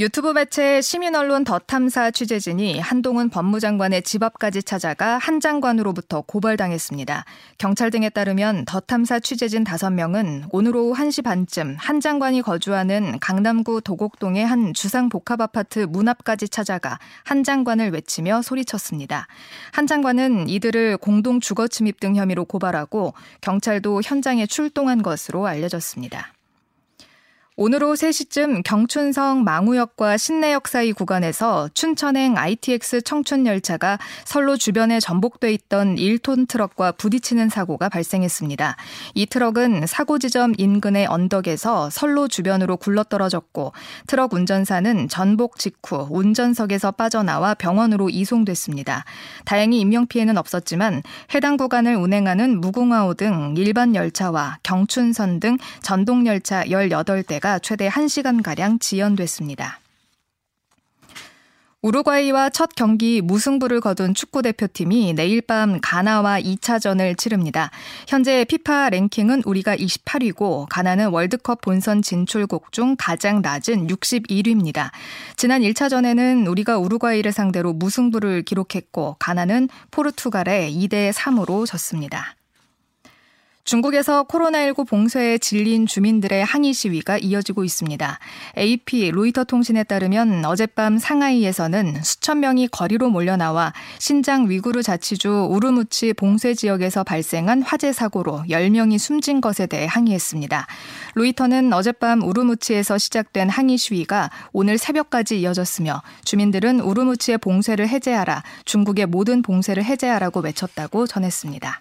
유튜브 매체 시민언론 더 탐사 취재진이 한동훈 법무장관의 집 앞까지 찾아가 한 장관으로부터 고발당했습니다. 경찰 등에 따르면 더 탐사 취재진 5명은 오늘 오후 1시 반쯤 한 장관이 거주하는 강남구 도곡동의 한 주상 복합 아파트 문 앞까지 찾아가 한 장관을 외치며 소리쳤습니다. 한 장관은 이들을 공동 주거 침입 등 혐의로 고발하고 경찰도 현장에 출동한 것으로 알려졌습니다. 오늘 오후 3시쯤 경춘성 망우역과 신내역 사이 구간에서 춘천행 ITX 청춘열차가 선로 주변에 전복돼 있던 1톤 트럭과 부딪히는 사고가 발생했습니다. 이 트럭은 사고 지점 인근의 언덕에서 선로 주변으로 굴러떨어졌고 트럭 운전사는 전복 직후 운전석에서 빠져나와 병원으로 이송됐습니다. 다행히 인명피해는 없었지만 해당 구간을 운행하는 무궁화호 등 일반 열차와 경춘선 등 전동열차 18대가 최대 1시간가량 지연됐습니다. 우루과이와 첫 경기 무승부를 거둔 축구 대표팀이 내일 밤 가나와 2차전을 치릅니다. 현재 피파 랭킹은 우리가 28위고 가나는 월드컵 본선 진출국 중 가장 낮은 61위입니다. 지난 1차전에는 우리가 우루과이를 상대로 무승부를 기록했고 가나는 포르투갈에 2대 3으로 졌습니다. 중국에서 코로나19 봉쇄에 질린 주민들의 항의 시위가 이어지고 있습니다. AP 로이터 통신에 따르면 어젯밤 상하이에서는 수천 명이 거리로 몰려나와 신장 위구르 자치주 우르무치 봉쇄 지역에서 발생한 화재 사고로 10명이 숨진 것에 대해 항의했습니다. 로이터는 어젯밤 우르무치에서 시작된 항의 시위가 오늘 새벽까지 이어졌으며 주민들은 우르무치의 봉쇄를 해제하라, 중국의 모든 봉쇄를 해제하라고 외쳤다고 전했습니다.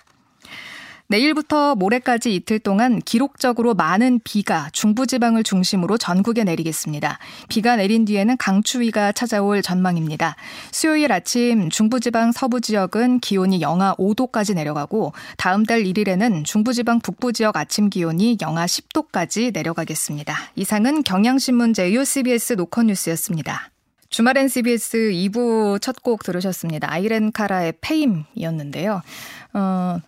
내일부터 모레까지 이틀 동안 기록적으로 많은 비가 중부지방을 중심으로 전국에 내리겠습니다. 비가 내린 뒤에는 강추위가 찾아올 전망입니다. 수요일 아침 중부지방 서부 지역은 기온이 영하 5도까지 내려가고 다음 달 1일에는 중부지방 북부 지역 아침 기온이 영하 10도까지 내려가겠습니다. 이상은 경향신문 제휴 CBS 노컷뉴스였습니다. 주말엔 CBS 2부 첫 곡 들으셨습니다. 아이렌 카라의 페임이었는데요. 어,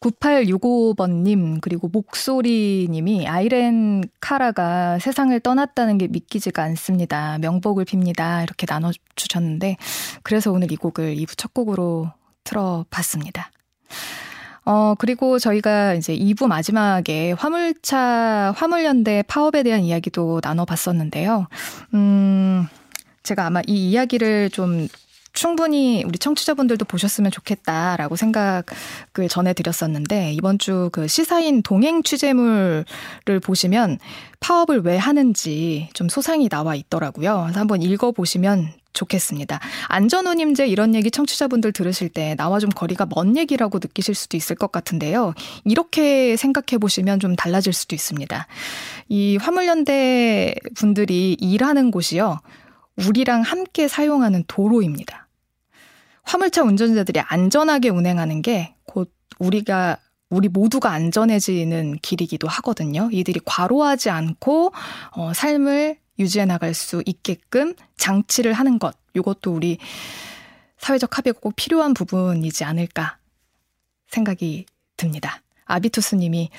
9865번님, 그리고 목소리님이 아이렌 카라가 세상을 떠났다는 게 믿기지가 않습니다. 명복을 빕니다. 이렇게 나눠주셨는데, 그래서 오늘 이 곡을 2부 첫 곡으로 틀어봤습니다. 어, 그리고 저희가 이제 2부 마지막에 화물차, 화물연대 파업에 대한 이야기도 나눠봤었는데요. 음, 제가 아마 이 이야기를 좀 충분히 우리 청취자분들도 보셨으면 좋겠다라고 생각을 전해드렸었는데 이번 주 그 시사인 동행 취재물을 보시면 파업을 왜 하는지 좀 소상히 나와 있더라고요. 그래서 한번 읽어보시면 좋겠습니다. 안전운임제 이런 얘기 청취자분들 들으실 때 나와 좀 거리가 먼 얘기라고 느끼실 수도 있을 것 같은데요. 이렇게 생각해 보시면 좀 달라질 수도 있습니다. 이 화물연대 분들이 일하는 곳이요. 우리랑 함께 사용하는 도로입니다. 화물차 운전자들이 안전하게 운행하는 게 곧 우리가 우리 모두가 안전해지는 길이기도 하거든요. 이들이 과로하지 않고 어, 삶을 유지해 나갈 수 있게끔 장치를 하는 것. 이것도 우리 사회적 합의가 꼭 필요한 부분이지 않을까 생각이 듭니다. 아비투스 님이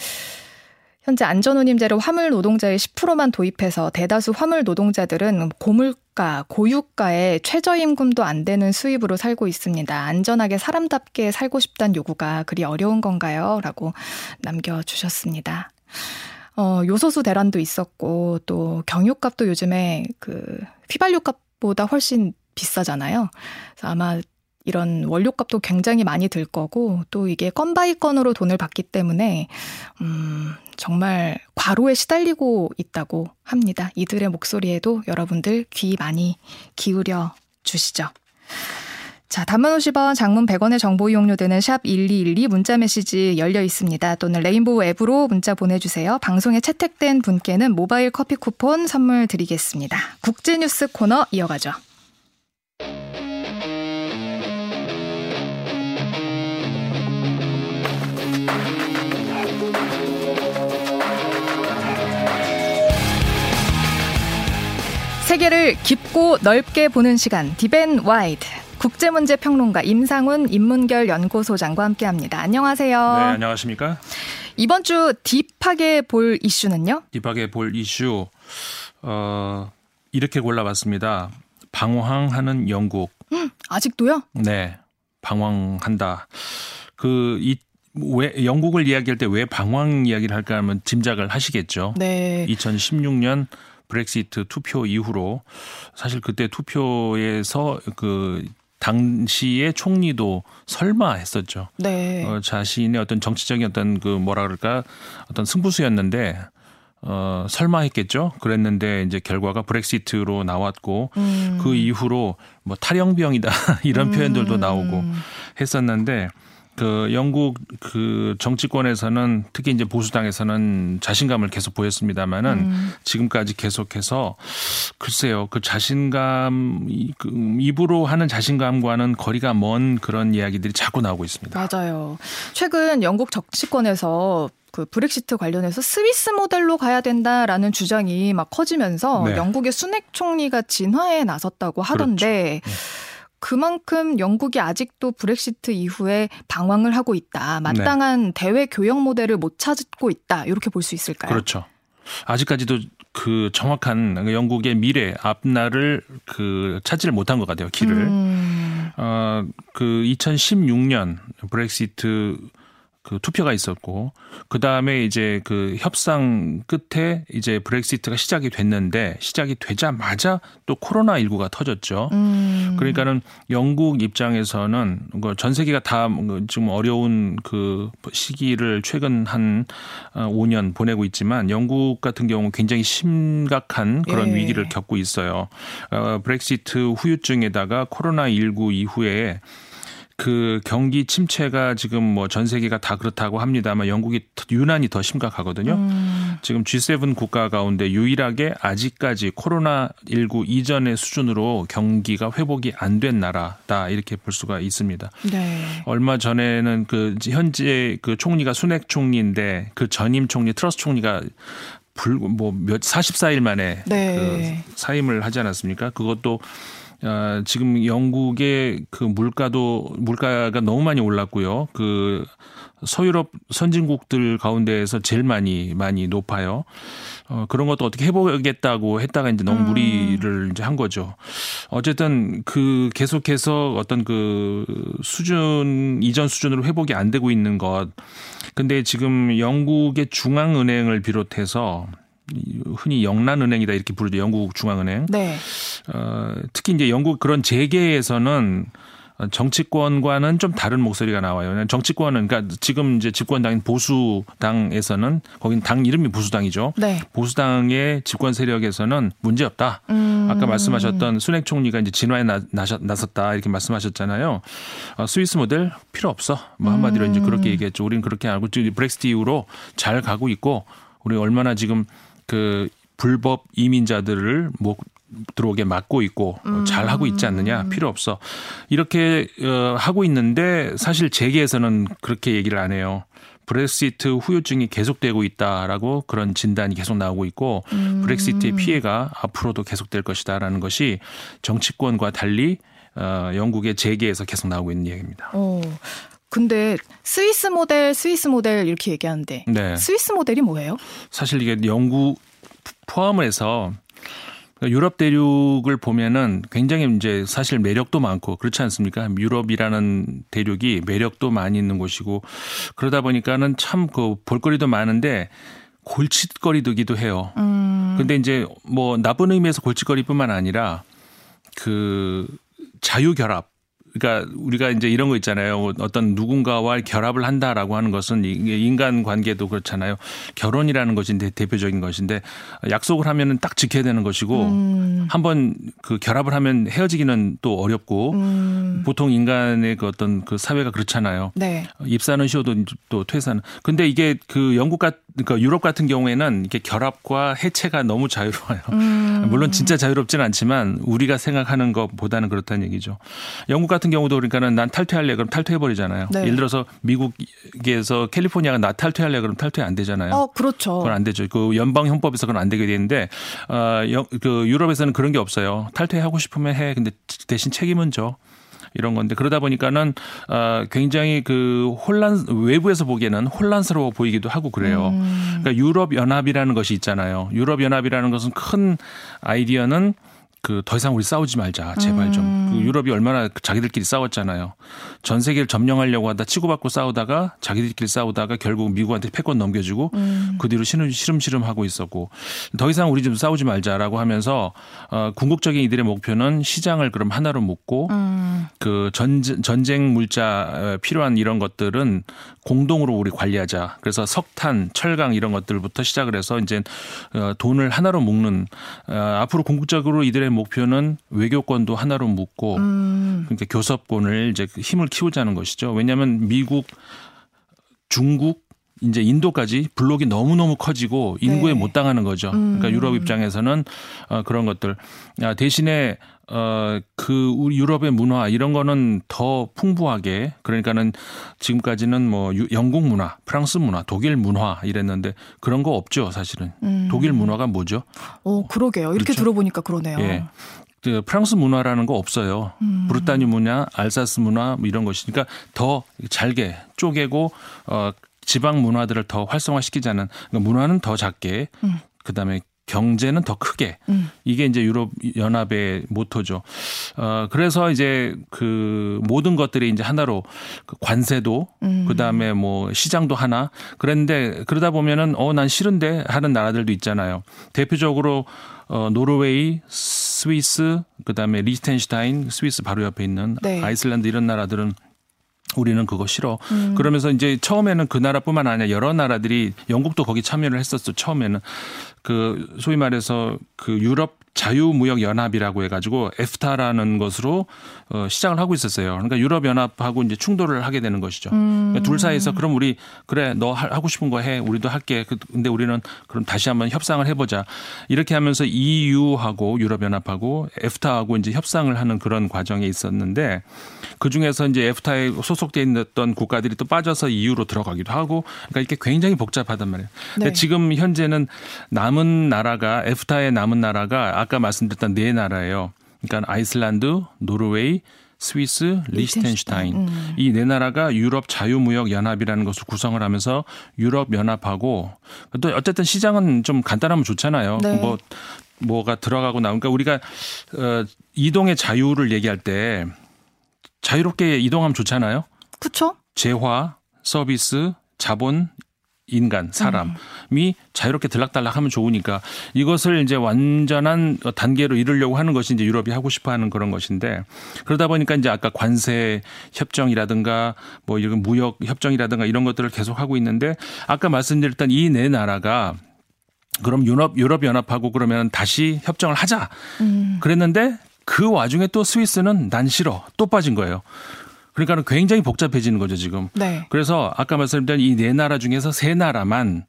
현재 안전운임제를 화물 노동자의 10%만 도입해서 대다수 화물 노동자들은 고물가, 고유가에 최저임금도 안 되는 수입으로 살고 있습니다. 안전하게 사람답게 살고 싶다는 요구가 그리 어려운 건가요? 라고 남겨주셨습니다. 어, 요소수 대란도 있었고, 또 경유값도 요즘에 그 휘발유 값보다 훨씬 비싸잖아요. 그래서 아마 이런 원료값도 굉장히 많이 들 거고 또 이게 건바이 건으로 돈을 받기 때문에 음 정말 과로에 시달리고 있다고 합니다. 이들의 목소리에도 여러분들 귀 많이 기울여 주시죠. 자, 단문 50원, 장문 100원의 정보 이용료 되는 샵 1212 문자 메시지 열려 있습니다. 또는 레인보우 앱으로 문자 보내주세요. 방송에 채택된 분께는 모바일 커피 쿠폰 선물 드리겠습니다. 국제뉴스 코너 이어가죠. 세계를 깊고 넓게 보는 시간 deep and wide 국제문제 평론가 임상훈 인문결 연구소장과 함께합니다. 안녕하세요. 네, 안녕하십니까? 이번 주 deep하게 볼 이슈는요? deep하게 볼 이슈 어, 이렇게 골라봤습니다. 방황하는 영국. 음, 아직도요? 네, 방황한다. 그 이 왜 영국을 이야기할 때 왜 방황 이야기를 할까 하면 짐작을 하시겠죠. 네. 2016년 브렉시트 투표 이후로 사실 그때 투표에서 그 당시의 총리도 설마 했었죠. 네. 어, 자신의 어떤 정치적인 어떤 그 뭐라 그럴까 어떤 승부수였는데 어, 설마 했겠죠. 그랬는데 이제 결과가 브렉시트로 나왔고 음. 그 이후로 뭐 탈영병이다 이런 음. 표현들도 나오고 했었는데 그 영국 그 정치권에서는 특히 이제 보수당에서는 자신감을 계속 보였습니다마는 음. 지금까지 계속해서 글쎄요 그 자신감 그 입으로 하는 자신감과는 거리가 먼 그런 이야기들이 자꾸 나오고 있습니다. 맞아요. 최근 영국 정치권에서 그 브렉시트 관련해서 스위스 모델로 가야 된다라는 주장이 막 커지면서 네. 영국의 순핵 총리가 진화에 나섰다고 하던데 그렇죠. 네. 그만큼 영국이 아직도 브렉시트 이후에 방황을 하고 있다. 마땅한 네. 대외 교역 모델을 못 찾고 있다. 이렇게 볼 수 있을까요? 그렇죠. 아직까지도 그 정확한 영국의 미래 앞날을 그 찾지를 못한 것 같아요. 길을. 음. 어그 2016년 브렉시트 그 투표가 있었고 그 다음에 이제 그 협상 끝에 이제 브렉시트가 시작이 됐는데 시작이 되자마자 또 코로나 19가 터졌죠. 음. 그러니까는 영국 입장에서는 그전 세계가 다 지금 어려운 그 시기를 최근 한 5년 어, 보내고 있지만 영국 같은 경우 굉장히 심각한 그런 예. 위기를 겪고 있어요. 어, 브렉시트 후유증에다가 코로나 19 이후에 그 경기 침체가 지금 뭐 전 세계가 다 그렇다고 합니다만 영국이 유난히 더 심각하거든요. 음. 지금 G7 국가 가운데 유일하게 아직까지 코로나19 이전의 수준으로 경기가 회복이 안 된 나라다 이렇게 볼 수가 있습니다. 네. 얼마 전에는 그 현재 그 총리가 순핵 총리인데 그 전임 총리 트러스 총리가 불뭐몇 44일 만에 네. 그 사임을 하지 않았습니까? 그것도 어, 지금 영국의 그 물가도 물가가 너무 많이 올랐고요. 그 서유럽 선진국들 가운데에서 제일 많이 많이 높아요. 어, 그런 것도 어떻게 해보겠다고 했다가 이제 너무 음. 무리를 이제 한 거죠. 어쨌든 그 계속해서 어떤 그 수준 이전 수준으로 회복이 안 되고 있는 것. 근데 지금 영국의 중앙은행을 비롯해서 흔히 영란은행이다 이렇게 부르죠. 영국 중앙은행. 네. 어, 특히 이제 영국 그런 재계에서는 정치권과는 좀 다른 목소리가 나와요. 정치권은 그러니까 지금 이제 집권당인 보수당에서는 거긴 당 이름이 보수당이죠. 네. 보수당의 집권 세력에서는 문제 없다. 음. 아까 말씀하셨던 순핵 총리가 이제 진화에 나, 나섰다 이렇게 말씀하셨잖아요. 어, 스위스 모델 필요 없어. 뭐 한마디로 음. 이제 그렇게 얘기했죠. 우리는 그렇게 알고 브렉시트 이후로 잘 가고 있고 우리 얼마나 지금 그 불법 이민자들을 뭐 들어오게 막고 있고 음. 잘 하고 있지 않느냐 필요 없어 이렇게 어, 하고 있는데 사실 재계에서는 그렇게 얘기를 안 해요. 브렉시트 후유증이 계속되고 있다라고 그런 진단이 계속 나오고 있고 음. 브렉시트의 피해가 앞으로도 계속될 것이다라는 것이 정치권과 달리 어, 영국의 재계에서 계속 나오고 있는 얘기입니다. 어. 근데 스위스 모델, 스위스 모델 이렇게 얘기하는데 네. 스위스 모델이 뭐예요? 사실 이게 영국 포함을 해서 유럽 대륙을 보면은 굉장히 이제 사실 매력도 많고 그렇지 않습니까? 유럽이라는 대륙이 매력도 많이 있는 곳이고 그러다 보니까는 참 그 볼거리도 많은데 골칫거리기도 해요. 음. 근데 이제 뭐 나쁜 의미에서 골칫거리뿐만 아니라 그 자유결합 그러니까 우리가 이제 이런 거 있잖아요. 어떤 누군가와 결합을 한다라고 하는 것은 인간 관계도 그렇잖아요. 결혼이라는 것이 대표적인 것인데 약속을 하면은 딱 지켜야 되는 것이고 음. 한번 그 결합을 하면 헤어지기는 또 어렵고 음. 보통 인간의 그 어떤 그 사회가 그렇잖아요. 네. 입사는 쉬어도 또 퇴사는. 근데 이게 그 영국 같 그러니까 유럽 같은 경우에는 이게 결합과 해체가 너무 자유로워요. 음. 물론 진짜 자유롭지는 않지만 우리가 생각하는 것보다는 그렇다는 얘기죠. 영국 같은 같은 경우도 그러니까는 난 탈퇴할래 그럼 탈퇴해 버리잖아요. 네. 예를 들어서 미국에서 캘리포니아가 나 탈퇴할래 그럼 탈퇴 안 되잖아요. 어, 그렇죠. 그건 안 되죠. 그 연방 형법에서 그건 안 되게 되는데 어 그 유럽에서는 그런 게 없어요. 탈퇴하고 싶으면 해. 근데 대신 책임은 져. 이런 건데 그러다 보니까는 어 굉장히 그 혼란 외부에서 보기에는 혼란스러워 보이기도 하고 그래요. 음. 그러니까 유럽 연합이라는 것이 있잖아요. 유럽 연합이라는 것은 큰 아이디어는 그 더 이상 우리 싸우지 말자 제발 좀. 음. 그 유럽이 얼마나 자기들끼리 싸웠잖아요. 전 세계를 점령하려고 하다 치고받고 싸우다가 자기들끼리 싸우다가 결국 미국한테 패권 넘겨주고 음. 그 뒤로 시름시름 하고 있었고 더 이상 우리 좀 싸우지 말자라고 하면서 어 궁극적인 이들의 목표는 시장을 그럼 하나로 묶고 음. 그 전쟁, 전쟁 물자 필요한 이런 것들은 공동으로 우리 관리하자. 그래서 석탄, 철강 이런 것들부터 시작을 해서 이제 어 돈을 하나로 묶는 어 앞으로 궁극적으로 이들의 목표는 외교권도 하나로 묶고 음. 그러니까 교섭권을 이제 힘을 키우자는 것이죠. 왜냐하면 미국, 중국 이제 인도까지 블록이 너무너무 커지고 인구에 네. 못 당하는 거죠. 그러니까 음. 유럽 입장에서는 어 그런 것들. 아, 대신에 어그 우리 유럽의 문화 이런 거는 더 풍부하게 그러니까는 지금까지는 뭐 영국 문화, 프랑스 문화, 독일 문화 이랬는데 그런 거 없죠, 사실은. 음. 독일 문화가 뭐죠? 어, 그러게요. 이렇게 그렇죠? 들어보니까 그러네요. 예. 그 프랑스 문화라는 거 없어요. 음. 브루타뉴 문화, 알사스 문화 뭐 이런 것이니까 더 잘게 쪼개고 어 지방 문화들을 더 활성화시키자는 그러니까 문화는 더 작게 음. 그다음에 경제는 더 크게 음. 이게 이제 유럽 연합의 모토죠. 어 그래서 이제 그 모든 것들이 이제 하나로 그 관세도 음. 그다음에 뭐 시장도 하나 그런데 그러다 보면은 어 난 싫은데 하는 나라들도 있잖아요. 대표적으로 어 노르웨이, 스위스, 그다음에 리히텐슈타인, 스위스 바로 옆에 있는 네. 아이슬란드 이런 나라들은 우리는 그거 싫어. 음. 그러면서 이제 처음에는 그 나라뿐만 아니라 여러 나라들이 영국도 거기 참여를 했었어. 처음에는 그 소위 말해서 그 유럽 자유무역연합이라고 해가지고 EFTA라는 것으로 어, 시작을 하고 있었어요. 그러니까 유럽연합하고 이제 충돌을 하게 되는 것이죠. 음. 그러니까 둘 사이에서 그럼 우리 그래 너 하고 싶은 거 해. 우리도 할게. 그, 근데 우리는 그럼 다시 한번 협상을 해보자. 이렇게 하면서 EU하고 유럽연합하고 에프타하고 이제 협상을 하는 그런 과정에 있었는데 그 중에서 이제 에프타에 소속돼 있던 국가들이 또 빠져서 EU로 들어가기도 하고 그러니까 이게 굉장히 복잡하단 말이에요. 네. 지금 현재는 남은 나라가 에프타에 남은 나라가 아까 말씀드렸던 네 나라예요. 그러니까 아이슬란드, 노르웨이, 스위스, 리스텐슈타인 음. 이네 나라가 유럽 자유무역 연합이라는 것을 구성을 하면서 유럽 연합하고 또 어쨌든 시장은 좀 간단하면 좋잖아요. 네. 뭐 뭐가 들어가고 나오니까 우리가 어 이동의 자유를 얘기할 때 자유롭게 이동하면 좋잖아요. 그렇죠? 재화, 서비스, 자본 인간, 사람이 음. 자유롭게 들락달락하면 좋으니까 이것을 이제 완전한 단계로 이루려고 하는 것이 이제 유럽이 하고 싶어 하는 그런 것인데 그러다 보니까 이제 아까 관세 협정이라든가 뭐 이런 무역 협정이라든가 이런 것들을 계속 하고 있는데 아까 말씀드렸던 이 네 나라가 그럼 유럽 유럽 연합하고 그러면 다시 협정을 하자. 음. 그랬는데 그 와중에 또 스위스는 난 싫어. 또 빠진 거예요. 그러니까는 굉장히 복잡해지는 거죠 지금. 네. 그래서 아까 말씀드린 이 네 나라 중에서 세 나라만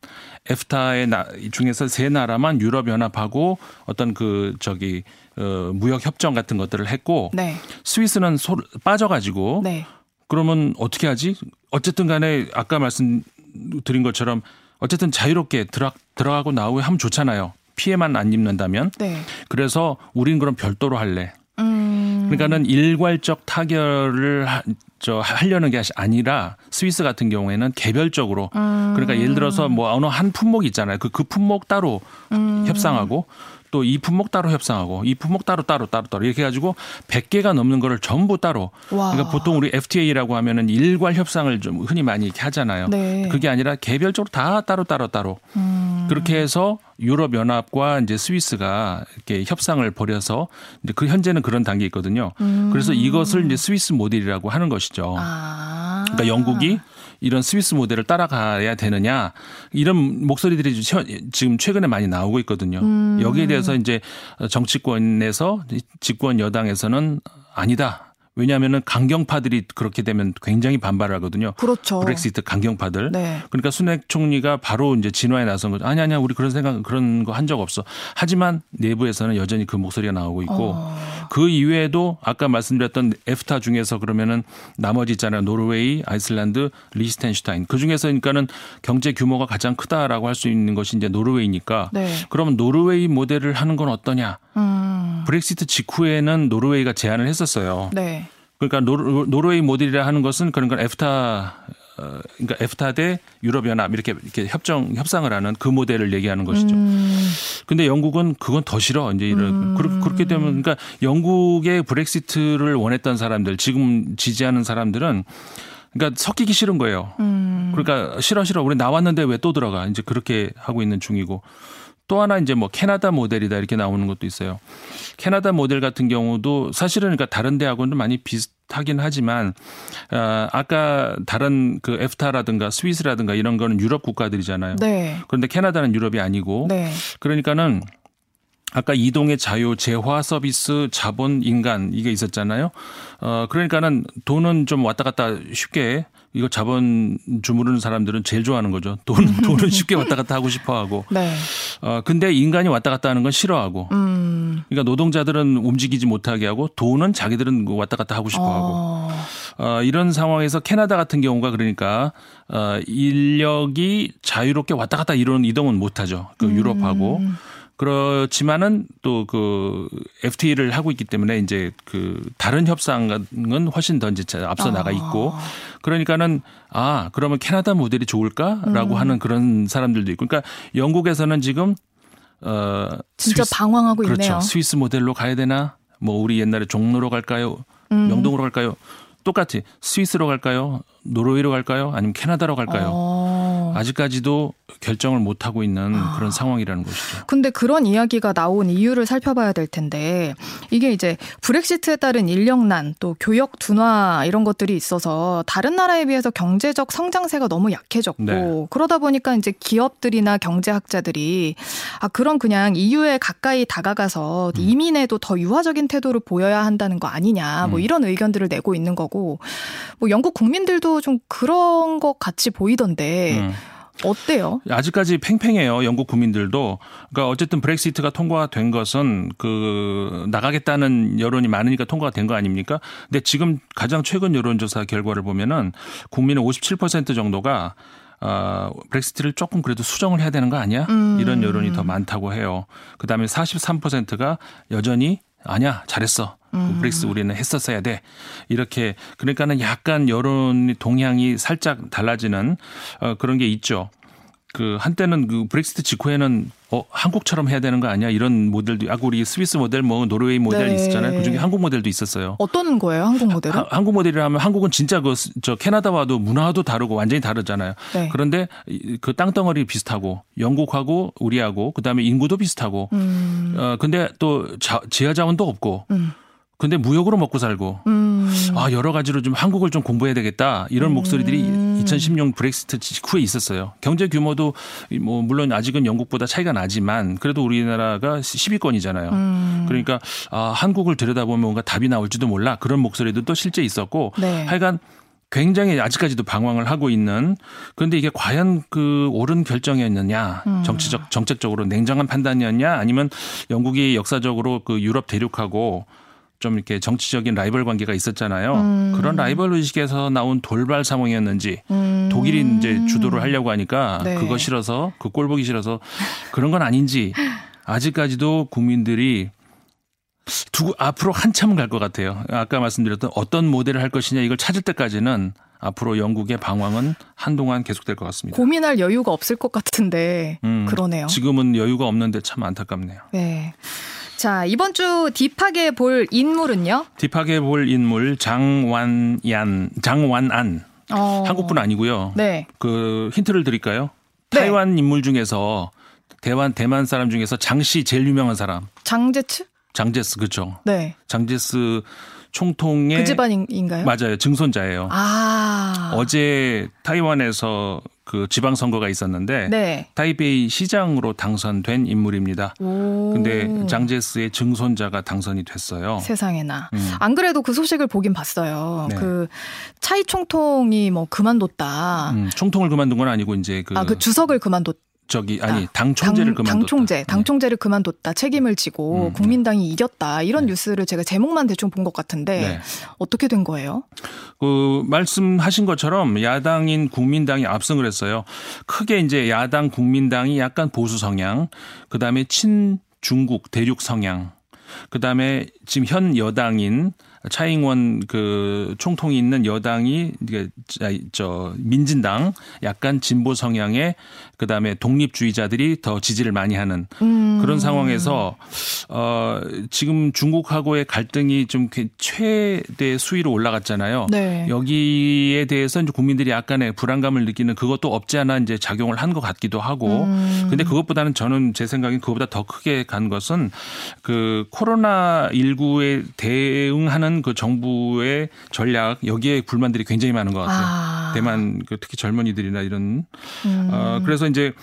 에프타의 나, 중에서 세 나라만 유럽 연합하고 어떤 그 저기 어, 무역 협정 같은 것들을 했고 네. 스위스는 소, 빠져가지고 네. 그러면 어떻게 하지? 어쨌든 간에 아까 말씀드린 것처럼 어쨌든 자유롭게 들어, 들어가고 나오고 하면 좋잖아요. 피해만 안 입는다면. 네. 그래서 우린 그럼 별도로 할래. 음. 그러니까는 일괄적 타결을 하, 저 하려는 게 아니라 스위스 같은 경우에는 개별적으로 음. 그러니까 예를 들어서 뭐 어느 한 품목 있잖아요. 그, 그 품목 따로 음. 협상하고 또 이 품목 따로 협상하고 이 품목 따로 따로 따로 따로 이렇게 해가지고 100개가 넘는 거를 전부 따로 와. 그러니까 보통 우리 FTA라고 하면은 일괄 협상을 좀 흔히 많이 이렇게 하잖아요. 네. 그게 아니라 개별적으로 다 따로 따로 따로 음. 그렇게 해서 유럽 연합과 이제 스위스가 이렇게 협상을 벌여서 이제 그 현재는 그런 단계에 있거든요. 음. 그래서 이것을 이제 스위스 모델이라고 하는 것이죠. 아. 그러니까 영국이 이런 스위스 모델을 따라가야 되느냐 이런 목소리들이 지금 최근에 많이 나오고 있거든요. 음. 여기에 대해서 이제 정치권에서 집권 여당에서는 아니다. 왜냐하면은 강경파들이 그렇게 되면 굉장히 반발하거든요. 그렇죠. 브렉시트 강경파들. 네. 그러니까 순핵 총리가 바로 이제 진화에 나선 거죠. 아니 아니야 우리 그런 생각 그런 거 한 적 없어. 하지만 내부에서는 여전히 그 목소리가 나오고 있고 어. 그 이외에도 아까 말씀드렸던 에프타 중에서 그러면은 나머지 있잖아요. 노르웨이, 아이슬란드, 리히텐슈타인. 그 중에서 그러니까는 경제 규모가 가장 크다라고 할 수 있는 것이 이제 노르웨이니까. 네. 그러면 노르웨이 모델을 하는 건 어떠냐? 음. 브렉시트 직후에는 노르웨이가 제안을 했었어요. 네. 그러니까 노르, 노르웨이 모델이라 하는 것은 그러니까 EFTA 어, 그러니까 EFTA 대 유럽연합 이렇게 이렇게 협정 협상을 하는 그 모델을 얘기하는 것이죠. 음. 근데 영국은 그건 더 싫어. 이제 이런 그렇- 그렇게 되면 그러니까 영국의 브렉시트를 원했던 사람들 지금 지지하는 사람들은 그러니까 섞이기 싫은 거예요. 음. 그러니까 싫어 싫어 우리 나왔는데 왜 또 들어가 이제 그렇게 하고 있는 중이고 또 하나 이제 뭐 캐나다 모델이다 이렇게 나오는 것도 있어요. 캐나다 모델 같은 경우도 사실은 그러니까 다른 데하고는 많이 비슷하긴 하지만 아, 아까 다른 그 에프타라든가 스위스라든가 이런 거는 유럽 국가들이잖아요. 네. 그런데 캐나다는 유럽이 아니고 네. 그러니까는 아까 이동의 자유, 재화 서비스, 자본, 인간 이게 있었잖아요. 어 그러니까는 돈은 좀 왔다 갔다 쉽게 이거 자본 주무르는 사람들은 제일 좋아하는 거죠. 돈 돈은 쉽게 왔다 갔다 하고 싶어 하고. 네. 어 근데 인간이 왔다 갔다 하는 건 싫어하고. 음. 그러니까 노동자들은 움직이지 못하게 하고 돈은 자기들은 왔다 갔다 하고 싶어 하고. 어. 어, 이런 상황에서 캐나다 같은 경우가 그러니까 어, 인력이 자유롭게 왔다 갔다 이런 이동은 못 하죠. 그 유럽하고. 음. 그렇지만은 또 그 FTA를 하고 있기 때문에 이제 그 다른 협상은 훨씬 더 이제 앞서 나가 있고 그러니까는 아 그러면 캐나다 모델이 좋을까라고 음. 하는 그런 사람들도 있고 그러니까 영국에서는 지금 어 진짜 스위스- 방황하고 그렇죠 있네요. 스위스 모델로 가야 되나 뭐 우리 옛날에 종로로 갈까요 음. 명동으로 갈까요 똑같이 스위스로 갈까요 노르웨이로 갈까요 아니면 캐나다로 갈까요 어. 아직까지도 결정을 못 하고 있는 그런 상황이라는 것이죠. 근데 그런 이야기가 나온 이유를 살펴봐야 될 텐데 이게 이제 브렉시트에 따른 인력난 또 교역 둔화 이런 것들이 있어서 다른 나라에 비해서 경제적 성장세가 너무 약해졌고 네. 그러다 보니까 이제 기업들이나 경제학자들이 아 그럼 그냥 EU에 가까이 다가가서 음. 이민에도 더 유화적인 태도를 보여야 한다는 거 아니냐 뭐 음. 이런 의견들을 내고 있는 거고 뭐 영국 국민들도 좀 그런 것 같이 보이던데 음. 어때요? 아직까지 팽팽해요. 영국 국민들도. 그러니까 어쨌든 브렉시트가 통과가 된 것은 그 나가겠다는 여론이 많으니까 통과가 된 거 아닙니까? 근데 지금 가장 최근 여론조사 결과를 보면은 국민의 57% 정도가 어, 브렉시트를 조금 그래도 수정을 해야 되는 거 아니야? 음. 이런 여론이 더 많다고 해요. 그 다음에 43%가 여전히 아니야, 잘했어. 그 브렉스 우리는 했었어야 돼. 이렇게 그러니까는 약간 여론 동향이 살짝 달라지는 어, 그런 게 있죠. 그 한때는 그 브렉시트 직후에는 어 한국처럼 해야 되는 거 아니야 이런 모델도 아까 우리 스위스 모델 뭐 노르웨이 모델 네. 있었잖아요. 그중에 한국 모델도 있었어요. 어떤 거예요, 한국 모델은? 하- 한국 모델이라면 한국은 진짜 그 저 캐나다와도 문화도 다르고 완전히 다르잖아요. 네. 그런데 이- 그 땅덩어리 비슷하고 영국하고 우리하고 그다음에 인구도 비슷하고 음, 어 근데 또 자, 지하 자원도 없고 음, 근데 무역으로 먹고 살고 음. 아 여러 가지로 좀 한국을 좀 공부해야 되겠다 이런 목소리들이 음. 2016 브렉시트 직후에 있었어요. 경제 규모도 뭐 물론 아직은 영국보다 차이가 나지만 그래도 우리나라가 10위권이잖아요. 음. 그러니까 아 한국을 들여다보면 뭔가 답이 나올지도 몰라 그런 목소리도 또 실제 있었고 네. 하여간 굉장히 아직까지도 방황을 하고 있는 그런데 이게 과연 그 옳은 결정이었느냐 음. 정치적 정책적으로 냉정한 판단이었냐 아니면 영국이 역사적으로 그 유럽 대륙하고 좀 이렇게 정치적인 라이벌 관계가 있었잖아요. 음. 그런 라이벌 의식에서 나온 돌발 상황이었는지 음. 독일이 이제 주도를 하려고 하니까 네. 그거 싫어서 그 꼴 보기 싫어서 그런 건 아닌지 아직까지도 국민들이 두고 앞으로 한참 갈 것 같아요. 아까 말씀드렸던 어떤 모델을 할 것이냐 이걸 찾을 때까지는 앞으로 영국의 방황은 한동안 계속될 것 같습니다. 고민할 여유가 없을 것 같은데 음, 그러네요. 지금은 여유가 없는데 참 안타깝네요. 네. 자, 이번 주 딥하게 볼 인물은요? 딥하게 볼 인물 장완얀 장완안 어. 한국분 아니고요. 네. 그 힌트를 드릴까요? 네. 타이완 인물 중에서 대만 대만 사람 중에서 장씨 제일 유명한 사람 장제츠? 장제스 그죠? 네. 장제스 총통의 그 집안인가요? 맞아요 증손자예요. 아. 어제 타이완에서 그 지방 선거가 있었는데 네. 타이베이 시장으로 당선된 인물입니다. 오. 근데 장제스의 증손자가 당선이 됐어요. 세상에나. 음. 안 그래도 그 소식을 보긴 봤어요. 네. 그 차이 총통이 뭐 그만뒀다. 음, 총통을 그만둔 건 아니고 이제 그, 아, 그 주석을 그만뒀 저기 아니 당 총재를 그만뒀다. 당 총재, 당 총재를 그만뒀다. 책임을 지고 음, 국민당이 이겼다. 이런 네. 뉴스를 제가 제목만 대충 본 것 같은데 네. 어떻게 된 거예요? 그 말씀하신 것처럼 야당인 국민당이 압승을 했어요. 크게 이제 야당 국민당이 약간 보수 성향, 그다음에 친 중국 대륙 성향, 그다음에 지금 현 여당인 차잉원 그 총통이 있는 여당이 이게 저 민진당 약간 진보 성향의 그다음에 독립주의자들이 더 지지를 많이 하는 음. 그런 상황에서 어 지금 중국하고의 갈등이 좀 최대 수위로 올라갔잖아요. 네. 여기에 대해서 이제 국민들이 약간의 불안감을 느끼는 그것도 없지 않아 이제 작용을 한 것 같기도 하고 음. 근데 그것보다는 저는 제 생각엔 그것보다 더 크게 간 것은 그 코로나 19에 대응하는 그 정부의 전략 여기에 불만들이 굉장히 많은 것 같아요. 아. 대만 그 특히 젊은이들이나 이런 음. 어 그래서 이제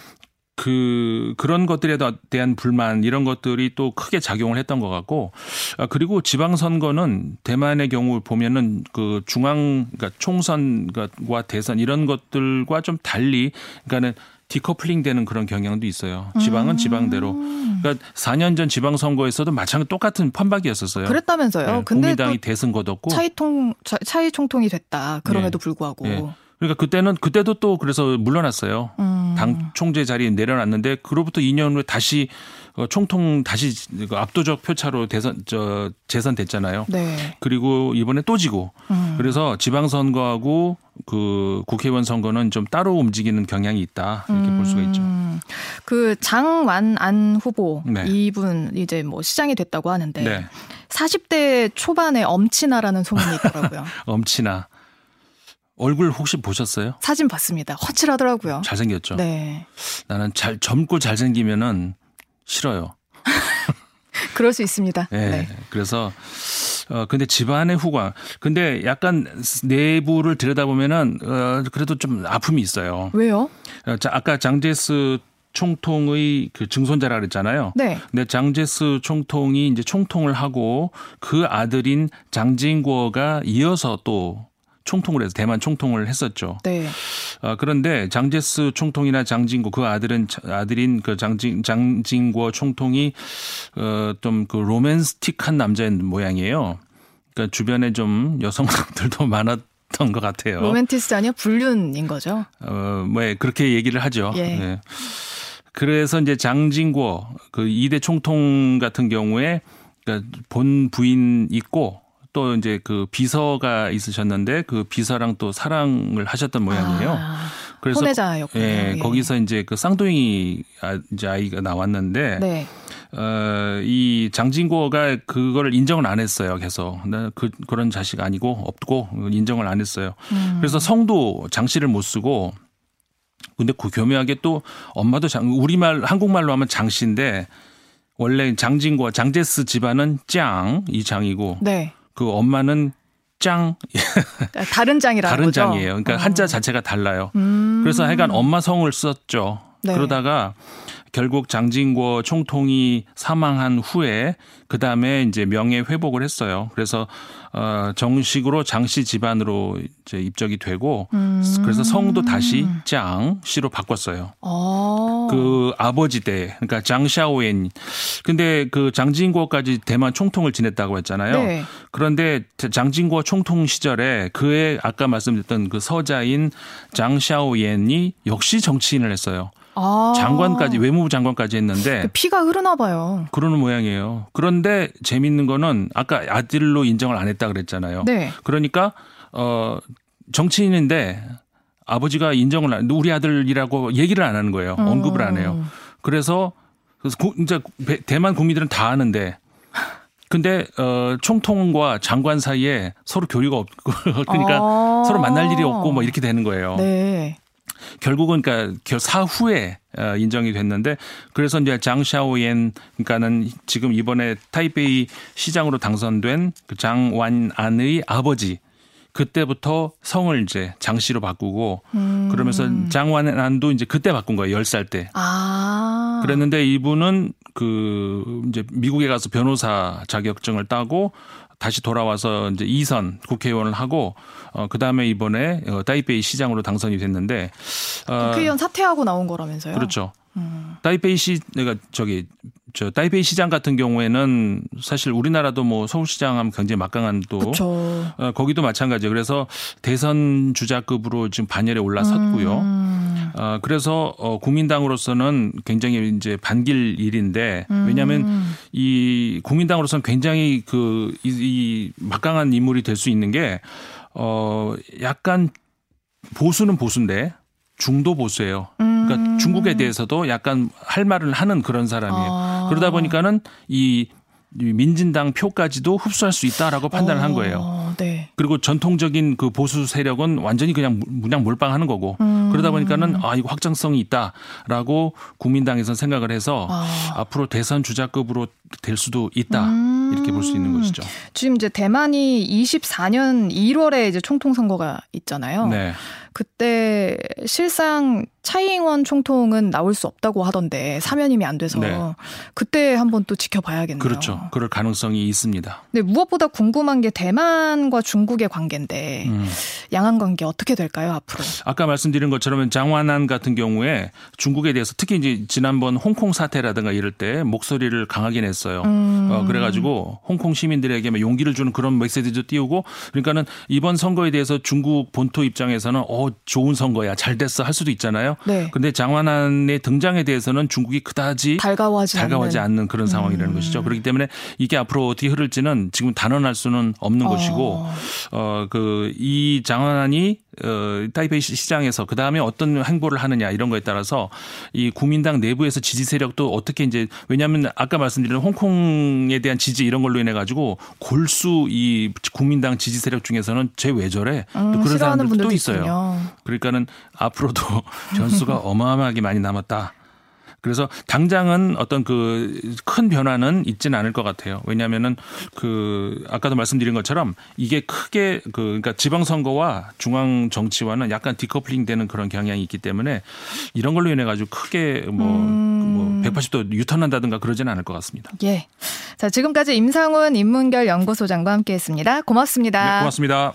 그 그런 것들에 대한 불만 이런 것들이 또 크게 작용을 했던 것 같고 아, 그리고 지방 선거는 대만의 경우 보면은 그 중앙 그러니까 총선과 대선 이런 것들과 좀 달리 그러니까는 디커플링 되는 그런 경향도 있어요. 지방은 음. 지방대로. 그러니까 4년 전 지방 선거에서도 마찬가지 똑같은 판박이었었어요. 그랬다면서요. 네, 근데 국민당이 대선 거뒀고 차이통 차이 총통이 됐다. 그럼에도 네. 불구하고. 네. 그러니까 그때는 그때도 또 그래서 물러났어요. 음. 당 총재 자리에 내려놨는데 그로부터 2년 후에 다시 어, 총통 다시 그 압도적 표차로 대선 저 재선됐잖아요. 네. 그리고 이번에 또 지고 음. 그래서 지방 선거하고 그 국회의원 선거는 좀 따로 움직이는 경향이 있다 이렇게 음. 볼 수가 있죠. 음. 그 장완안 후보 네. 이분 이제 뭐 시장이 됐다고 하는데 네. 40대 초반에 엄친아라는 소문이 있더라고요. 엄친아. 얼굴 혹시 보셨어요? 사진 봤습니다. 허칠하더라고요. 잘생겼죠. 네. 나는 잘 젊고 잘생기면은 싫어요. 그럴 수 있습니다. 네. 네. 그래서 어 근데 집안의 후광. 근데 약간 내부를 들여다보면은 어 그래도 좀 아픔이 있어요. 왜요? 어, 자, 아까 장제스 총통의 그 증손자라 그랬잖아요. 네. 근데 장제스 총통이 이제 총통을 하고 그 아들인 장징궈가 이어서 또 총통을 해서 대만 총통을 했었죠. 네. 어, 그런데 장제스 총통이나 장징궈 그 아들은 아들인 그 장징 장징궈 총통이 어 좀 그 로맨스틱한 남자인 모양이에요. 그러니까 주변에 좀 여성들도 많았 던 것 같아요. 로맨티스트 아니야 불륜인 거죠? 어, 뭐 그렇게 얘기를 하죠. 예. 네. 그래서 이제 장징궈 그 2대 총통 같은 경우에 그러니까 본 부인 있고 또 이제 그 비서가 있으셨는데 그 비서랑 또 사랑을 하셨던 모양이에요. 아, 그래서 혼외자였군요. 예, 예, 거기서 이제 그 쌍둥이 아, 이제 아이가 나왔는데 네. 어, 이 장진고가 그거를 인정을 안 했어요. 계속. 그, 그런 자식 아니고 없고 인정을 안 했어요. 음. 그래서 성도 장씨를 못 쓰고 근데 그 교묘하게 또 엄마도 장, 우리말, 한국말로 하면 장씨인데 원래 장진고, 장제스 집안은 짱, 이 장이고. 네. 그 엄마는 짱 다른 짱이라는 다른 거죠? 짱이에요. 그러니까 어. 한자 자체가 달라요. 음. 그래서 하여간 엄마 성을 썼죠. 네. 그러다가 결국 장진고 총통이 사망한 후에 그 다음에 이제 명예 회복을 했어요. 그래서 어 정식으로 장씨 집안으로 이제 입적이 되고 음. 그래서 성도 다시 장 씨로 바꿨어요. 어. 그 아버지 때 그러니까 장샤오엔 근데 그 장진고까지 대만 총통을 지냈다고 했잖아요. 네. 그런데 장진고 총통 시절에 그의 아까 말씀드렸던 그 서자인 장샤오엔이 역시 정치인을 했어요. 아. 장관까지 외무부 장관까지 했는데 그 피가 흐르나 봐요. 그러는 모양이에요. 그런데 재밌는 거는 아까 아들로 인정을 안 했다 그랬잖아요. 네. 그러니까 어 정치인인데 아버지가 인정을 안, 우리 아들이라고 얘기를 안 하는 거예요. 음. 언급을 안 해요. 그래서 이제 대만 국민들은 다 아는데 근데 어 총통과 장관 사이에 서로 교류가 없고 그러니까 아. 서로 만날 일이 없고 뭐 이렇게 되는 거예요. 네. 결국은 그러니까 사후에 어, 인정이 됐는데 그래서 이제 장샤오옌 그러니까는 지금 이번에 타이베이 시장으로 당선된 그 장완안의 아버지 그때부터 성을 이제 장 씨로 바꾸고 음. 그러면서 장완안도 이제 그때 바꾼 거예요. 10살 때. 아. 그랬는데 이분은 그 이제 미국에 가서 변호사 자격증을 따고 다시 돌아와서 이제 이선 국회의원을 하고 어 그다음에 이번에 어 타이베이 시장으로 당선이 됐는데 어 국회의원 사퇴하고 나온 거라면서요. 그렇죠. 음. 타이베이 시 내가 저기 저 타이베이 시장 같은 경우에는 사실 우리나라도 뭐 서울시장 하면 굉장히 막강한 또 어, 거기도 마찬가지예요. 그래서 대선 주자급으로 지금 반열에 올라섰고요. 음. 어, 그래서 어, 국민당으로서는 굉장히 이제 반길 일인데 음. 왜냐하면 이 국민당으로서는 굉장히 그 이, 이 막강한 인물이 될 수 있는 게 어, 약간 보수는 보수인데 중도 보수예요. 그러니까 음. 중국에 대해서도 약간 할 말을 하는 그런 사람이에요. 아. 그러다 보니까는 이 민진당 표까지도 흡수할 수 있다라고 판단을 한 거예요. 어, 네. 그리고 전통적인 그 보수 세력은 완전히 그냥 그냥 몰빵하는 거고 음. 그러다 보니까는 아 이거 확장성이 있다라고 국민당에서 생각을 해서 아. 앞으로 대선 주자급으로 될 수도 있다 음. 이렇게 볼 수 있는 것이죠. 지금 이제 대만이 24년 1월에 이제 총통 선거가 있잖아요. 네. 그때 실상 차이잉원 총통은 나올 수 없다고 하던데 사면임이 안 돼서 네. 그때 한번 또 지켜봐야겠네요. 그렇죠. 그럴 가능성이 있습니다. 네, 무엇보다 궁금한 게 대만과 중국의 관계인데 음. 양안 관계 어떻게 될까요 앞으로? 아까 말씀드린 것처럼 장완한 같은 경우에 중국에 대해서 특히 이제 지난번 홍콩 사태라든가 이럴 때 목소리를 강하게 냈어요. 음. 어, 그래가지고 홍콩 시민들에게 용기를 주는 그런 메시지도 띄우고 그러니까는 이번 선거에 대해서 중국 본토 입장에서는 어 좋은 선거야 잘 됐어 할 수도 있잖아요. 네. 근데 장완한의 등장에 대해서는 중국이 그다지 달가워하지, 달가워하지 않는. 않는 그런 상황이라는 음. 것이죠. 그렇기 때문에 이게 앞으로 어떻게 흐를지는 지금 단언할 수는 없는 어. 것이고 어그 이 장완한이 어 타이베이 시장에서 그 다음에 어떤 행보를 하느냐 이런 거에 따라서 이 국민당 내부에서 지지 세력도 어떻게 이제 왜냐하면 아까 말씀드린 홍콩에 대한 지지 이런 걸로 인해 가지고 골수 이 국민당 지지 세력 중에서는 제왜 저래 음, 또 그런 사람들도 또 있어요. 있군요. 그러니까는 앞으로도 변수가 어마어마하게 많이 남았다. 그래서 당장은 어떤 그 큰 변화는 있지는 않을 것 같아요. 왜냐하면은 그 아까도 말씀드린 것처럼 이게 크게 그 그러니까 지방 선거와 중앙 정치와는 약간 디커플링 되는 그런 경향이 있기 때문에 이런 걸로 인해 가지고 크게 뭐, 음. 뭐 180도 유턴한다든가 그러지는 않을 것 같습니다. 예. 자, 지금까지 임상훈 인문결 연구소장과 함께 했습니다. 고맙습니다. 네, 고맙습니다.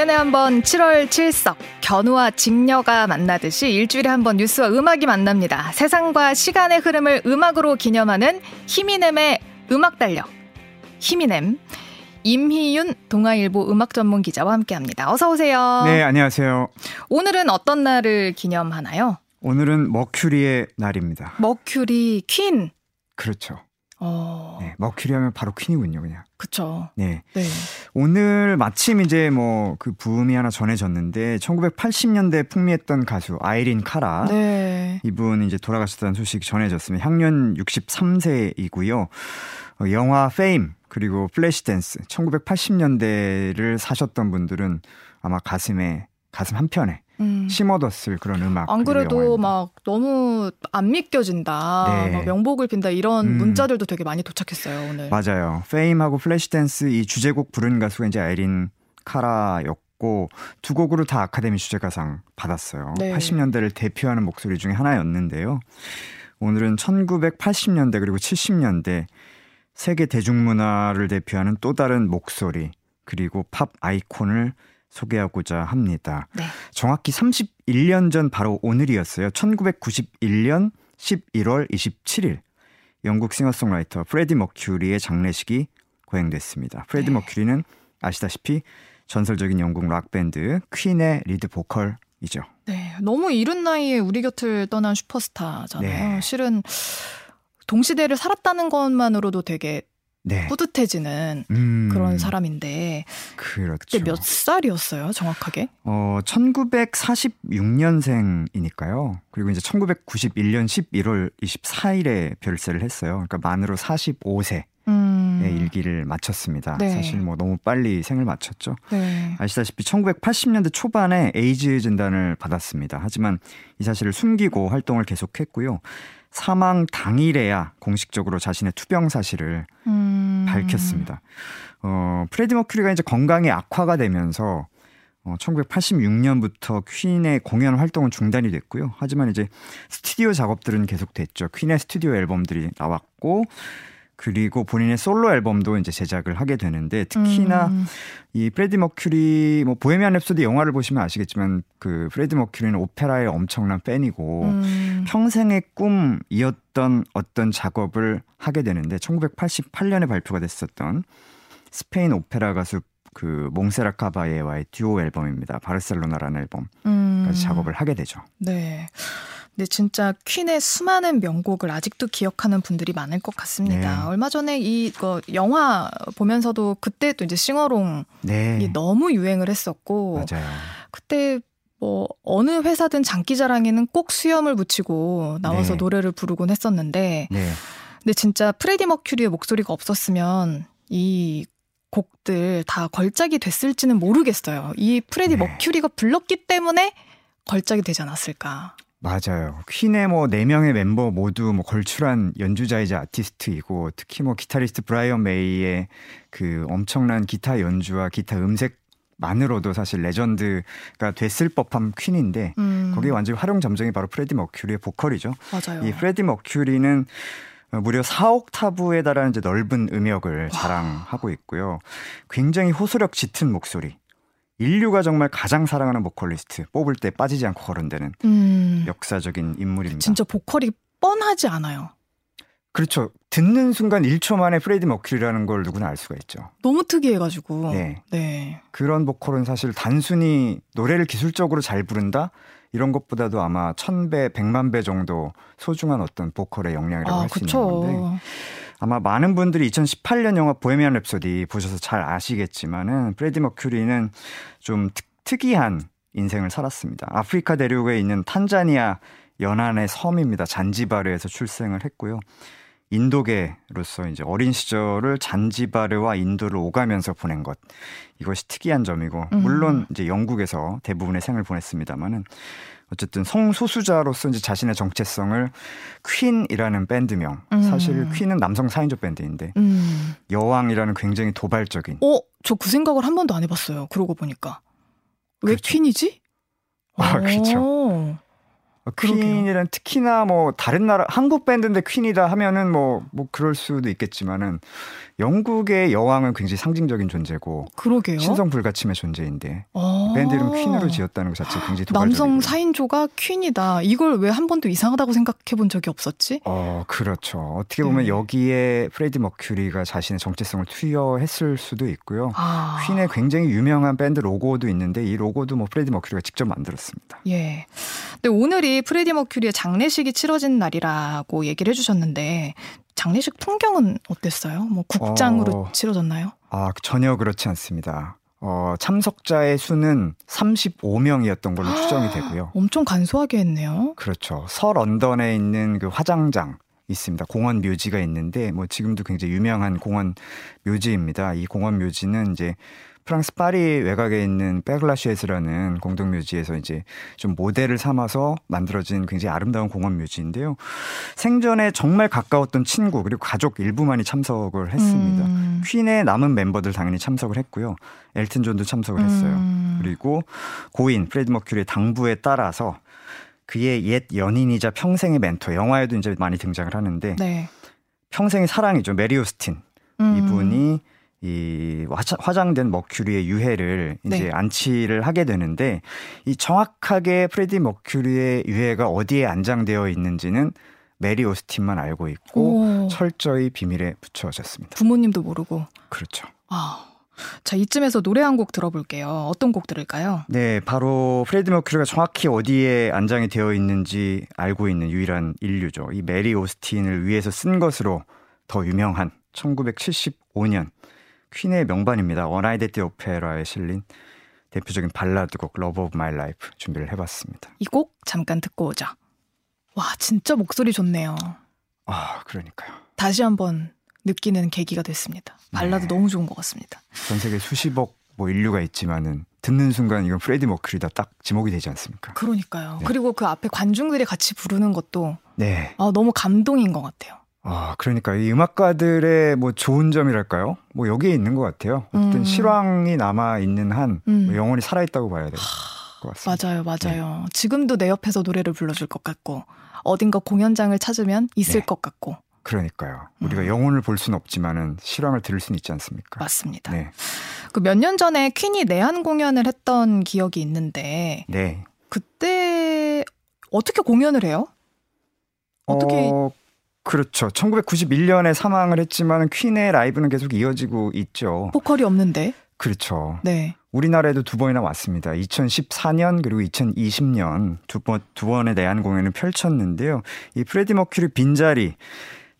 1년에 한 번 7월 7석 견우와 직녀가 만나듯이 일주일에 한 번 뉴스와 음악이 만납니다. 세상과 시간의 흐름을 음악으로 기념하는 히미넴의 음악 달력. 히미넴 임희윤 동아일보 음악 전문 기자와 함께 합니다. 어서 오세요. 네, 안녕하세요. 오늘은 어떤 날을 기념하나요? 오늘은 머큐리의 날입니다. 머큐리 퀸. 그렇죠. 어. 네, 머큐리 하면 바로 퀸이군요, 그냥. 그쵸. 네. 네. 오늘 마침 이제 뭐 그 부음이 하나 전해졌는데 1980년대 풍미했던 가수 아이린 카라. 네. 이분 이제 돌아가셨다는 소식 전해졌습니다. 향년 63세이고요. 어, 영화 페임 그리고 플래시 댄스 1980년대를 사셨던 분들은 아마 가슴에 가슴 한편에 음. 심어뒀을 그런 음악. 안 그래도 막 너무 안 믿겨진다. 네. 막 명복을 빈다 이런 음. 문자들도 되게 많이 도착했어요 오늘. 맞아요. 페임하고 플래시댄스 이 주제곡 부른 가수가 이제 아이린 카라였고 두 곡으로 다 아카데미 주제가상 받았어요. 네. 80년대를 대표하는 목소리 중에 하나였는데요. 오늘은 1980년대 그리고 70년대 세계 대중문화를 대표하는 또 다른 목소리 그리고 팝 아이콘을 소개하고자 합니다. 네. 정확히 31년 전 바로 오늘이었어요. 1991년 11월 27일 영국 싱어송라이터 프레디 머큐리의 장례식이 거행됐습니다. 프레디 네. 머큐리는 아시다시피 전설적인 영국 락 밴드 퀸의 리드 보컬이죠. 네, 너무 이른 나이에 우리 곁을 떠난 슈퍼스타잖아요. 네. 실은 동시대를 살았다는 것만으로도 되게 네. 뿌듯해지는 음, 그런 사람인데 그렇죠. 그때 몇 살이었어요, 정확하게? 어, 1946년생이니까요. 그리고 이제 1991년 11월 24일에 별세를 했어요. 그러니까 만으로 45세. 음. 일기를 마쳤습니다. 네. 사실 뭐 너무 빨리 생을 마쳤죠. 네. 아시다시피 1980년대 초반에 에이즈 진단을 받았습니다. 하지만 이 사실을 숨기고 활동을 계속했고요. 사망 당일에야 공식적으로 자신의 투병 사실을 음. 밝혔습니다. 어, 프레디 머큐리가 이제 건강이 악화가 되면서 어, 1986년부터 퀸의 공연 활동은 중단이 됐고요. 하지만 이제 스튜디오 작업들은 계속됐죠. 퀸의 스튜디오 앨범들이 나왔고 그리고 본인의 솔로 앨범도 이제 제작을 하게 되는데 특히나 음. 이 프레디 머큐리 뭐 보헤미안 랩소디 영화를 보시면 아시겠지만 그 프레디 머큐리는 오페라의 엄청난 팬이고 음. 평생의 꿈이었던 어떤 작업을 하게 되는데 1988년에 발표가 됐었던 스페인 오페라 가수 그 몽세라 카바예와의 듀오 앨범입니다. 바르셀로나라는 앨범까지 음. 작업을 하게 되죠. 네. 근데 진짜 퀸의 수많은 명곡을 아직도 기억하는 분들이 많을 것 같습니다. 네. 얼마 전에 이거 영화 보면서도 그때 또 이제 sing-along이 네. 너무 유행을 했었고 맞아요. 그때 뭐 어느 회사든 장기자랑에는 꼭 수염을 붙이고 나와서 네. 노래를 부르곤 했었는데 네. 근데 진짜 프레디 머큐리의 목소리가 없었으면 이 곡들 다 걸작이 됐을지는 모르겠어요. 이 프레디 네. 머큐리가 불렀기 때문에 걸작이 되지 않았을까. 맞아요. 퀸의 뭐 네 명의 멤버 모두 뭐 걸출한 연주자이자 아티스트이고 특히 뭐 기타리스트 브라이언 메이의 그 엄청난 기타 연주와 기타 음색 만으로도 사실 레전드가 됐을 법한 퀸인데 음. 거기에 완전히 화룡점정이 바로 프레디 머큐리의 보컬이죠. 맞아요. 이 프레디 머큐리는 무려 4옥타브에 달하는 이제 넓은 음역을 자랑하고 있고요. 굉장히 호소력 짙은 목소리. 인류가 정말 가장 사랑하는 보컬리스트 뽑을 때 빠지지 않고 거론되는 음. 역사적인 인물입니다. 진짜 보컬이 뻔하지 않아요. 그렇죠. 듣는 순간 1초 만에 프레디 머큐리라는 걸 누구나 알 수가 있죠. 너무 특이해가지고. 네. 네. 그런 보컬은 사실 단순히 노래를 기술적으로 잘 부른다? 이런 것보다도 아마 천 배, 백만 배 정도 소중한 어떤 보컬의 역량이라고 아, 할수 있는 건데 아마 많은 분들이 2018년 영화 보헤미안 랩소디 보셔서 잘 아시겠지만은 프레디 머큐리는 좀 특, 이한 인생을 살았습니다. 아프리카 대륙에 있는 탄자니아 연안의 섬입니다. 잔지바르에서 출생을 했고요. 인도계로서 이제 어린 시절을 잔지바르와 인도를 오가면서 보낸 것 이것이 특이한 점이고 음. 물론 이제 영국에서 대부분의 생을 보냈습니다만은 어쨌든 성소수자로서 이제 자신의 정체성을 퀸이라는 밴드명 음. 사실 퀸은 남성 4인조 밴드인데 음. 여왕이라는 굉장히 도발적인 어? 저 그 생각을 한 번도 안 해봤어요 그러고 보니까 왜 그렇죠. 퀸이지? 아 그렇죠 퀸이란 특히나 뭐 다른 나라 한국 밴드인데 퀸이다 하면은 뭐뭐 뭐 그럴 수도 있겠지만은 영국의 여왕은 굉장히 상징적인 존재고 그러게요. 신성 불가침의 존재인데 아~ 밴드 이름 퀸으로 지었다는 것 자체 굉장히 도발적이고 남성 4인조가 퀸이다. 이걸 왜 한 번도 이상하다고 생각해 본 적이 없었지? 어, 그렇죠. 어떻게 보면 네. 여기에 프레디 머큐리가 자신의 정체성을 투여했을 수도 있고요. 아~ 퀸의 굉장히 유명한 밴드 로고도 있는데 이 로고도 뭐 프레디 머큐리가 직접 만들었습니다. 예. 근데 오늘이 프레디 머큐리의 장례식이 치러진 날이라고 얘기를 해주셨는데 장례식 풍경은 어땠어요? 뭐 국장으로 어, 치러졌나요? 아 전혀 그렇지 않습니다. 어, 참석자의 수는 35명이었던 걸로 추정이 되고요. 엄청 간소하게 했네요. 그렇죠. 서 런던에 있는 그 화장장 있습니다. 공원 묘지가 있는데 뭐 지금도 굉장히 유명한 공원 묘지입니다. 이 공원 묘지는 이제 프랑스 파리 외곽에 있는 페르 라셰즈라는 공동 묘지에서 이제 좀 모델을 삼아서 만들어진 굉장히 아름다운 공원 묘지인데요. 생전에 정말 가까웠던 친구 그리고 가족 일부만이 참석을 했습니다. 음. 퀸의 남은 멤버들 당연히 참석을 했고요. 엘튼 존도 참석을 했어요. 음. 그리고 고인 프레드 머큐리의 당부에 따라서 그의 옛 연인이자 평생의 멘토 영화에도 이제 많이 등장을 하는데 네. 평생의 사랑이죠 메리 오스틴 음. 이분이 이 화장된 머큐리의 유해를 이제 네. 안치를 하게 되는데 이 정확하게 프레디 머큐리의 유해가 어디에 안장되어 있는지는 메리 오스틴만 알고 있고 오. 철저히 비밀에 붙여졌습니다. 부모님도 모르고. 그렇죠. 아. 자, 이쯤에서 노래 한 곡 들어볼게요. 어떤 곡 들을까요? 네, 바로 프레디 머큐리가 정확히 어디에 안장이 되어 있는지 알고 있는 유일한 인류죠. 이 메리 오스틴을 위해서 쓴 것으로 더 유명한 1975년 퀸의 명반입니다. 원아이데티 오페라에 실린 대표적인 발라드곡 Love of My Life 준비를 해봤습니다. 이 곡 잠깐 듣고 오자. 와 진짜 목소리 좋네요. 아 그러니까요. 다시 한번 느끼는 계기가 됐습니다. 발라드 네. 너무 좋은 것 같습니다. 전 세계 수십억 뭐 인류가 있지만은 듣는 순간 이건 프레디 머큐리다 딱 지목이 되지 않습니까? 그러니까요. 네. 그리고 그 앞에 관중들이 같이 부르는 것도 네. 아, 너무 감동인 것 같아요. 아, 그러니까 이 음악가들의 뭐 좋은 점이랄까요? 뭐 여기에 있는 것 같아요. 어쨌든 음. 실황이 남아 있는 한 음. 뭐 영원히 살아 있다고 봐야 될것 같습니다. 맞아요, 맞아요. 네. 지금도 내 옆에서 노래를 불러줄 것 같고 어딘가 공연장을 찾으면 있을 네. 것 같고. 그러니까요. 우리가 음. 영혼을 볼 수는 없지만은 실황을 들을 수는 있지 않습니까? 맞습니다. 네. 그 몇 년 전에 퀸이 내한 공연을 했던 기억이 있는데, 네. 그때 어떻게 공연을 해요? 어떻게? 어, 그렇죠. 1991년에 사망을 했지만 퀸의 라이브는 계속 이어지고 있죠. 보컬이 없는데. 그렇죠. 네. 우리나라에도 두 번이나 왔습니다. 2014년 그리고 2020년 두 번, 두 번의 내한 공연을 펼쳤는데요. 이 프레디 머큐리 빈자리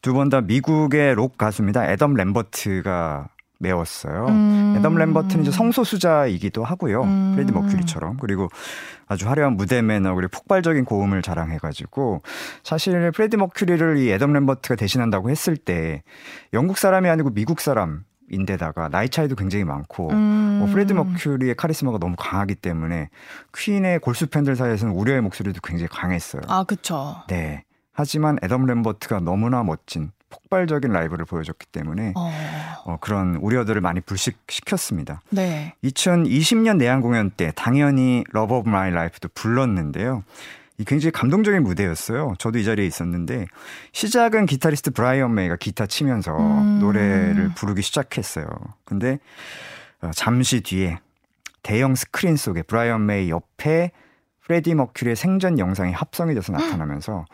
두 번 다 미국의 록 가수입니다. 애덤 램버트가 메웠어요. 음. 애덤 램버트는 이제 성소수자이기도 하고요. 음. 프레디 머큐리처럼. 그리고 아주 화려한 무대 매너 그리고 폭발적인 고음을 자랑해가지고 사실 프레디 머큐리를 이 애덤 램버트가 대신한다고 했을 때 영국 사람이 아니고 미국 사람 인데다가 나이 차이도 굉장히 많고 음. 뭐 프레디 머큐리의 카리스마가 너무 강하기 때문에 퀸의 골수 팬들 사이에서는 우려의 목소리도 굉장히 강했어요. 아, 그렇죠. 네. 하지만 애덤 램버트가 너무나 멋진 폭발적인 라이브를 보여줬기 때문에 어. 어, 그런 우려들을 많이 불식시켰습니다. 네. 2020년 내한 공연 때 당연히 Love of My Life도 불렀는데요. 이 굉장히 감동적인 무대였어요. 저도 이 자리에 있었는데 시작은 기타리스트 브라이언 메이가 기타 치면서 음. 노래를 부르기 시작했어요. 근데 어, 잠시 뒤에 대형 스크린 속에 브라이언 메이 옆에 프레디 머큐리의 생전 영상이 합성이 돼서 나타나면서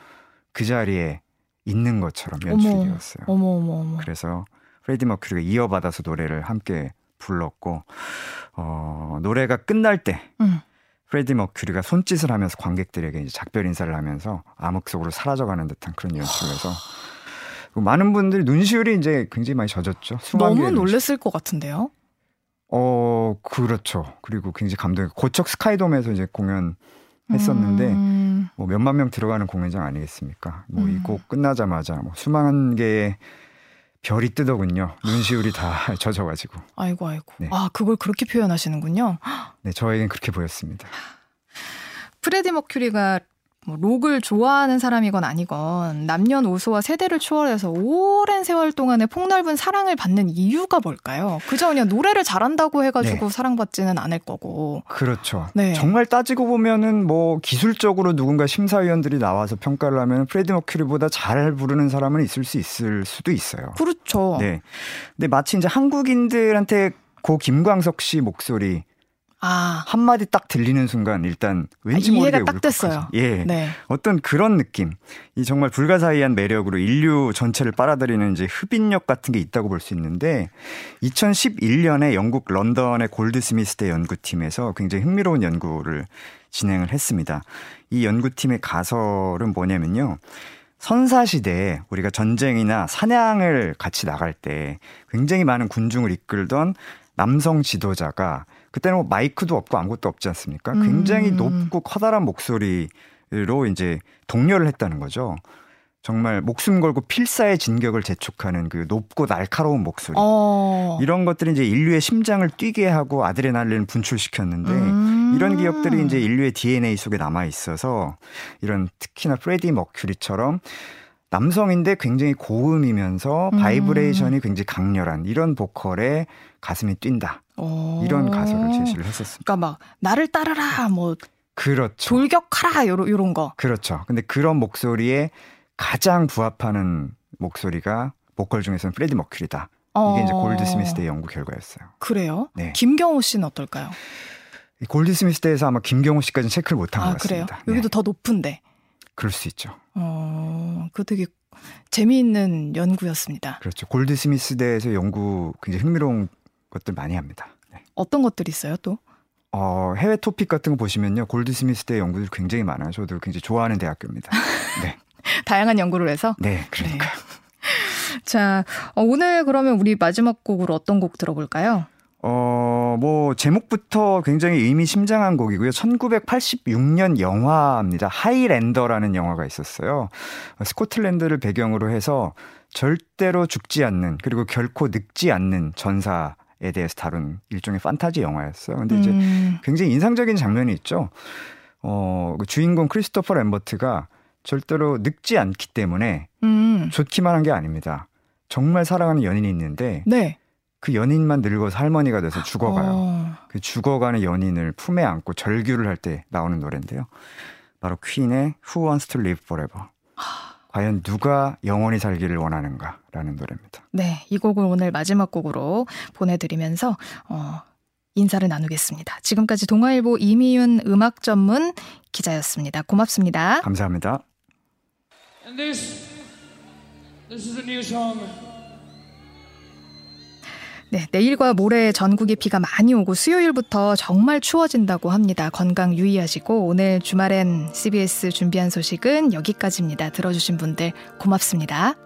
그 자리에 있는 것처럼 연출이 되었어요. 어머, 어머, 어머. 그래서 프레디 머큐리가 이어받아서 노래를 함께 불렀고 어, 노래가 끝날 때 음. 프레디 머큐리가 손짓을 하면서 관객들에게 이제 작별 인사를 하면서 암흑 속으로 사라져가는 듯한 그런 연출에서 많은 분들이 눈시울이 이제 굉장히 많이 젖었죠. 너무 놀랬을 것 같은데요. 어 그렇죠. 그리고 굉장히 감동. 고척 스카이돔에서 이제 공연 했었는데 음. 뭐 몇만 명 들어가는 공연장 아니겠습니까? 뭐 이곡 음. 끝나자마자 뭐 수많은 개의 별이 뜨더군요. 눈시울이 다 젖어가지고. 아이고 아이고. 네. 아 그걸 그렇게 표현하시는군요. 네, 저에겐 그렇게 보였습니다. 프레디 머큐리가 뭐 록을 좋아하는 사람이건 아니건 남녀노소와 세대를 초월해서 오랜 세월 동안의 폭넓은 사랑을 받는 이유가 뭘까요? 그저 그냥 노래를 잘한다고 해가지고 네. 사랑받지는 않을 거고. 그렇죠. 네. 정말 따지고 보면은 뭐 기술적으로 누군가 심사위원들이 나와서 평가를 하면 프레디 머큐리보다 잘 부르는 사람은 있을 수 있을 수도 있어요. 그렇죠. 네. 근데 마치 이제 한국인들한테 고 김광석 씨 목소리 아. 한 마디 딱 들리는 순간 일단 왠지 아, 모르게 딱 됐어요. 예. 네. 어떤 그런 느낌. 이 정말 불가사의한 매력으로 인류 전체를 빨아들이는 이제 흡인력 같은 게 있다고 볼 수 있는데 2011년에 영국 런던의 골드스미스대 연구팀에서 굉장히 흥미로운 연구를 진행을 했습니다. 이 연구팀의 가설은 뭐냐면요. 선사시대에 우리가 전쟁이나 사냥을 같이 나갈 때 굉장히 많은 군중을 이끌던 남성 지도자가 그때는 뭐 마이크도 없고 아무것도 없지 않습니까? 굉장히 음. 높고 커다란 목소리로 이제 독려를 했다는 거죠. 정말 목숨 걸고 필사의 진격을 재촉하는 그 높고 날카로운 목소리. 어. 이런 것들이 이제 인류의 심장을 뛰게 하고 아드레날린을 분출시켰는데 음. 이런 기억들이 이제 인류의 DNA 속에 남아 있어서 이런 특히나 프레디 머큐리처럼 남성인데 굉장히 고음이면서 음. 바이브레이션이 굉장히 강렬한 이런 보컬에 가슴이 뛴다. 오. 이런 가설을 제시를 했었습니다. 그러니까 막 나를 따르라 뭐 그렇죠. 돌격하라 요런 요런 거. 그렇죠. 근데 그런 목소리에 가장 부합하는 목소리가 보컬 중에서는 프레디 머큐리다. 이게 이제 어. 골드스미스 대의 연구 결과였어요. 그래요? 네. 김경호 씨는 어떨까요? 골드스미스 대에서 아마 김경호 씨까지는 체크를 못한 아, 것 같습니다. 그래요? 여기도 네. 더 높은데. 그럴 수 있죠. 어, 그 되게 재미있는 연구였습니다. 그렇죠. 골드스미스 대에서 연구 굉장히 흥미로운 것들 많이 합니다. 네. 어떤 것들이 있어요, 또? 어, 해외 토픽 같은 거 보시면요. 골드스미스대 연구들 굉장히 많아요. 저도 굉장히 좋아하는 대학교입니다. 네. 다양한 연구를 해서? 네, 그러니까요. 네. 자, 어, 오늘 그러면 우리 마지막 곡으로 어떤 곡 들어볼까요? 어, 뭐, 제목부터 굉장히 의미심장한 곡이고요. 1986년 영화입니다. 하이랜더라는 영화가 있었어요. 스코틀랜드를 배경으로 해서 절대로 죽지 않는 그리고 결코 늙지 않는 전사 에 대해서 다룬 일종의 판타지 영화였어요. 근데 이제 음. 굉장히 인상적인 장면이 있죠. 어, 그 주인공 크리스토퍼 램버트가 절대로 늙지 않기 때문에 음. 좋기만 한 게 아닙니다. 정말 사랑하는 연인이 있는데 네. 그 연인만 늙어서 할머니가 돼서 죽어가요. 어. 그 죽어가는 연인을 품에 안고 절규를 할 때 나오는 노래인데요. 바로 퀸의 Who Wants to Live Forever. 과연 누가 영원히 살기를 원하는가라는 노래입니다. 네, 이 곡을 오늘 마지막 곡으로 보내드리면서 어, 인사를 나누겠습니다. 지금까지 동아일보 이미윤 음악 전문 기자였습니다. 고맙습니다. 감사합니다. This, this 네, 내일과 모레 전국에 비가 많이 오고 수요일부터 정말 추워진다고 합니다. 건강 유의하시고 오늘 주말엔 CBS 준비한 소식은 여기까지입니다. 들어주신 분들 고맙습니다.